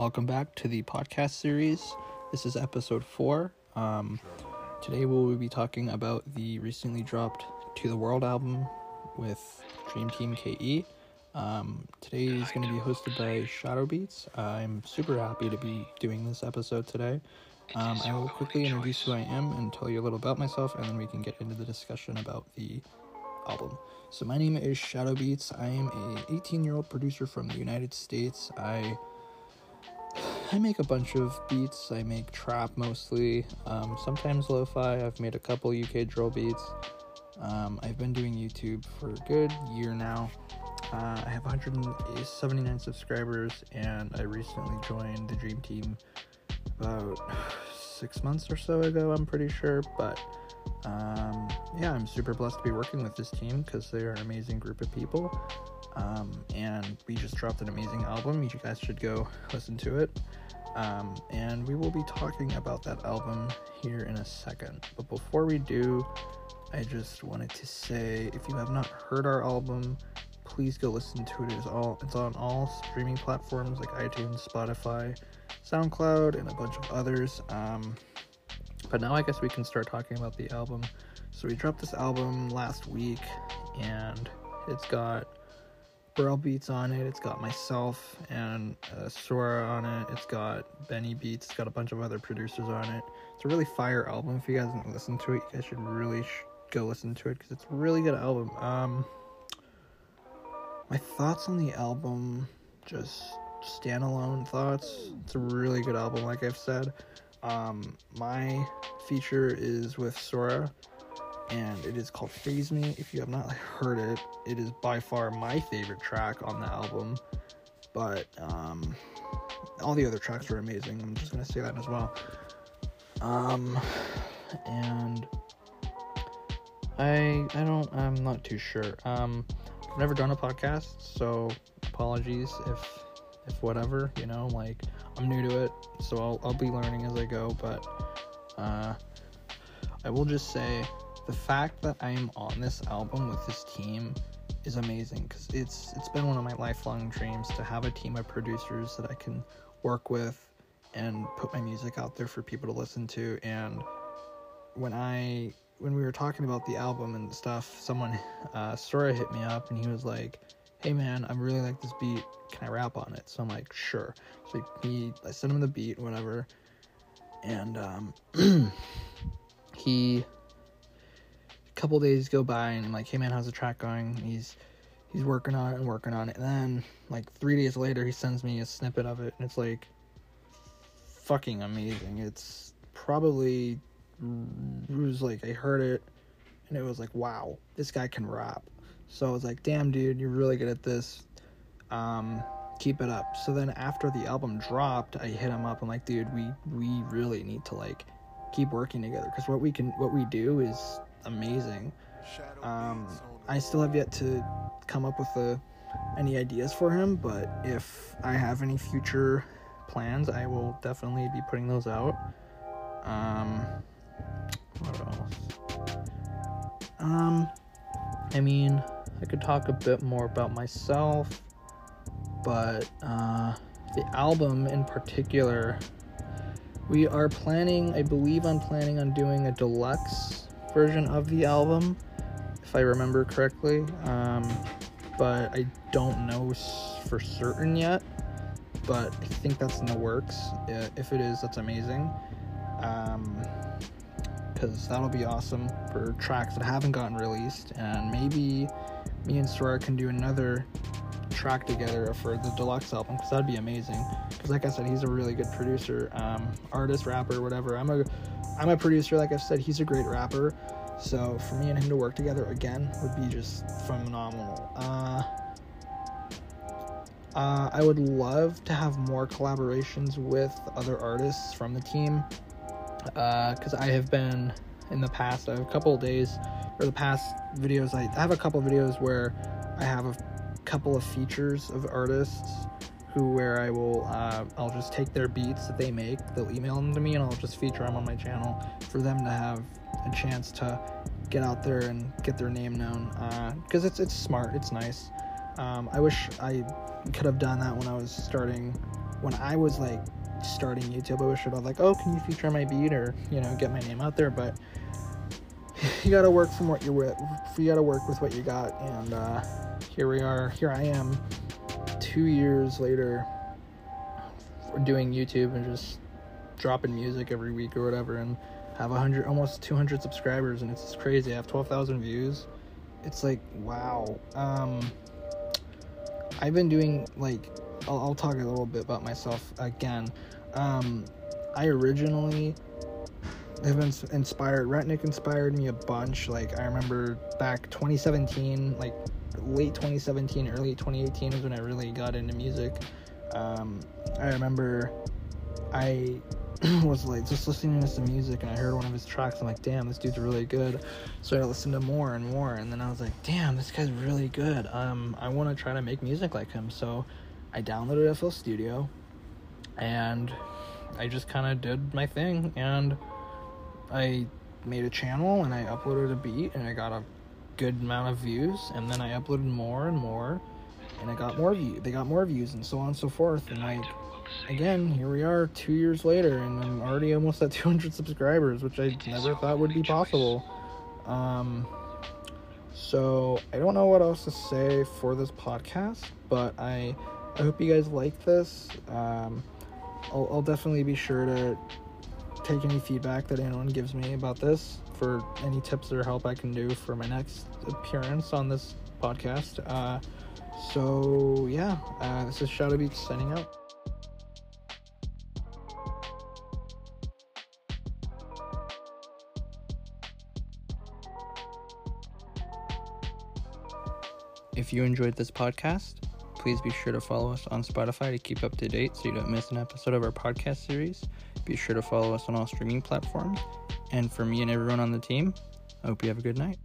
Welcome back to the podcast series. This is episode four. Um, today we'll be talking about the recently dropped To the World album with Dream Team KE. Um, today is going to be hosted by Shadow Beats. I'm super happy to be doing this episode today. Um, I will quickly introduce who I am and tell you a little about myself, and then we can get into the discussion about the album. So my name is Shadow Beats. I am a 18 year old producer from the United States. I I make a bunch of beats. I make trap mostly, um, sometimes lo-fi. I've made a couple UK drill beats. Um, I've been doing YouTube for a good year now. Uh, I have 179 subscribers, and I recently joined the Dream Team about six months or so ago. I'm pretty sure, but um, yeah, I'm super blessed to be working with this team because they're an amazing group of people. Um, and we just dropped an amazing album. You guys should go listen to it. Um, and we will be talking about that album here in a second. But before we do, I just wanted to say if you have not heard our album, please go listen to it. It's all it's on all streaming platforms like iTunes, Spotify, SoundCloud, and a bunch of others. Um, but now I guess we can start talking about the album. So we dropped this album last week, and it's got Burl Beats on it. It's got myself and uh, Sora on it. It's got Benny Beats. It's got a bunch of other producers on it. It's a really fire album. If you guys haven't listened to it, you guys should really sh- go listen to it because it's a really good album. Um, my thoughts on the album, just standalone thoughts. It's a really good album, like I've said. Um, my feature is with Sora, and it is called Phase Me. If you have not heard it, it is by far my favorite track on the album. But um, all the other tracks are amazing. I'm just gonna say that as well. Um, and I I don't I'm not too sure. Um, I've never done a podcast, so apologies if whatever you know like I'm new to it, so I'll I'll be learning as I go. But uh, I will just say the fact that I am on this album with this team is amazing because it's it's been one of my lifelong dreams to have a team of producers that I can work with and put my music out there for people to listen to and when I when we were talking about the album and stuff someone uh Sora hit me up and he was like hey man I really like this beat can I rap on it so I'm like sure so he I sent him the beat whatever and um he a couple days go by and I'm like, hey man, how's the track going? He's he's working on it and working on it. And then like three days later he sends me a snippet of it and it's like fucking amazing. It's probably it was like I heard it and it was like, wow, this guy can rap. So I was like, damn dude, you're really good at this. Um, keep it up. So then after the album dropped, I hit him up. I'm like, dude, we we really need to like keep working together because what we can what we do is amazing. Um, I still have yet to come up with a, any ideas for him, but if I have any future plans, I will definitely be putting those out. Um, what else? Um, I mean, I could talk a bit more about myself, but uh, the album in particular, we are planning, I believe I'm planning on doing a deluxe version of the album, if I remember correctly. Um, but I don't know for certain yet. But I think that's in the works. If it is, that's amazing. Because um, that'll be awesome for tracks that haven't gotten released. And maybe me and Sora can do another track together for the deluxe album because that'd be amazing. Because like I said, he's a really good producer, um, artist, rapper, whatever. I'm a I'm a producer, like I've said, he's a great rapper. So for me and him to work together again would be just phenomenal. Uh, uh, I would love to have more collaborations with other artists from the team because uh, I have been in the past. A couple days or the past videos. I, I have a couple videos where I have a couple of features of artists who where I will uh, I'll just take their beats that they make, they'll email them to me, and I'll just feature them on my channel for them to have a chance to get out there and get their name known. Because uh, it's it's smart, it's nice. Um, I wish I could have done that when I was starting when I was like starting YouTube, I was sort of like, oh, can you feature my beat or you know get my name out there? But you gotta work from what you're with. You gotta work with what you got, and uh, here we are. Here I am, two years later, doing YouTube and just dropping music every week or whatever, and have a 100 almost 200 subscribers and it's crazy i have 12000 views it's like wow um i've been doing like I'll, I'll, talk a little bit about myself again um i originally have been inspired Retnick inspired me a bunch like i remember back 2017 like late 2017 early 2018 is when i really got into music um i remember i was like just listening to some music and I heard one of his tracks. I'm like, damn, this dude's really good. So I listened to more and more, and then I was like, damn, this guy's really good. Um, I want to try to make music like him. So I downloaded FL Studio, and I just kind of did my thing, and I made a channel and I uploaded a beat, and I got a good amount of views, and then I uploaded more and more, and I got more views. They got more views, and so on and so forth, and like again, here we are two years later, and I'm already almost at 200 subscribers, which I never thought would be possible. Um, so I don't know what else to say for this podcast, but I I hope you guys like this. Um, I'll, I'll definitely be sure to take any feedback that anyone gives me about this for any tips or help I can do for my next appearance on this podcast. Uh, so yeah, uh, this is Shadow Beats signing out. If you enjoyed this podcast, please be sure to follow us on Spotify to keep up to date so you don't miss an episode of our podcast series. Be sure to follow us on all streaming platforms. And for me and everyone on the team, I hope you have a good night.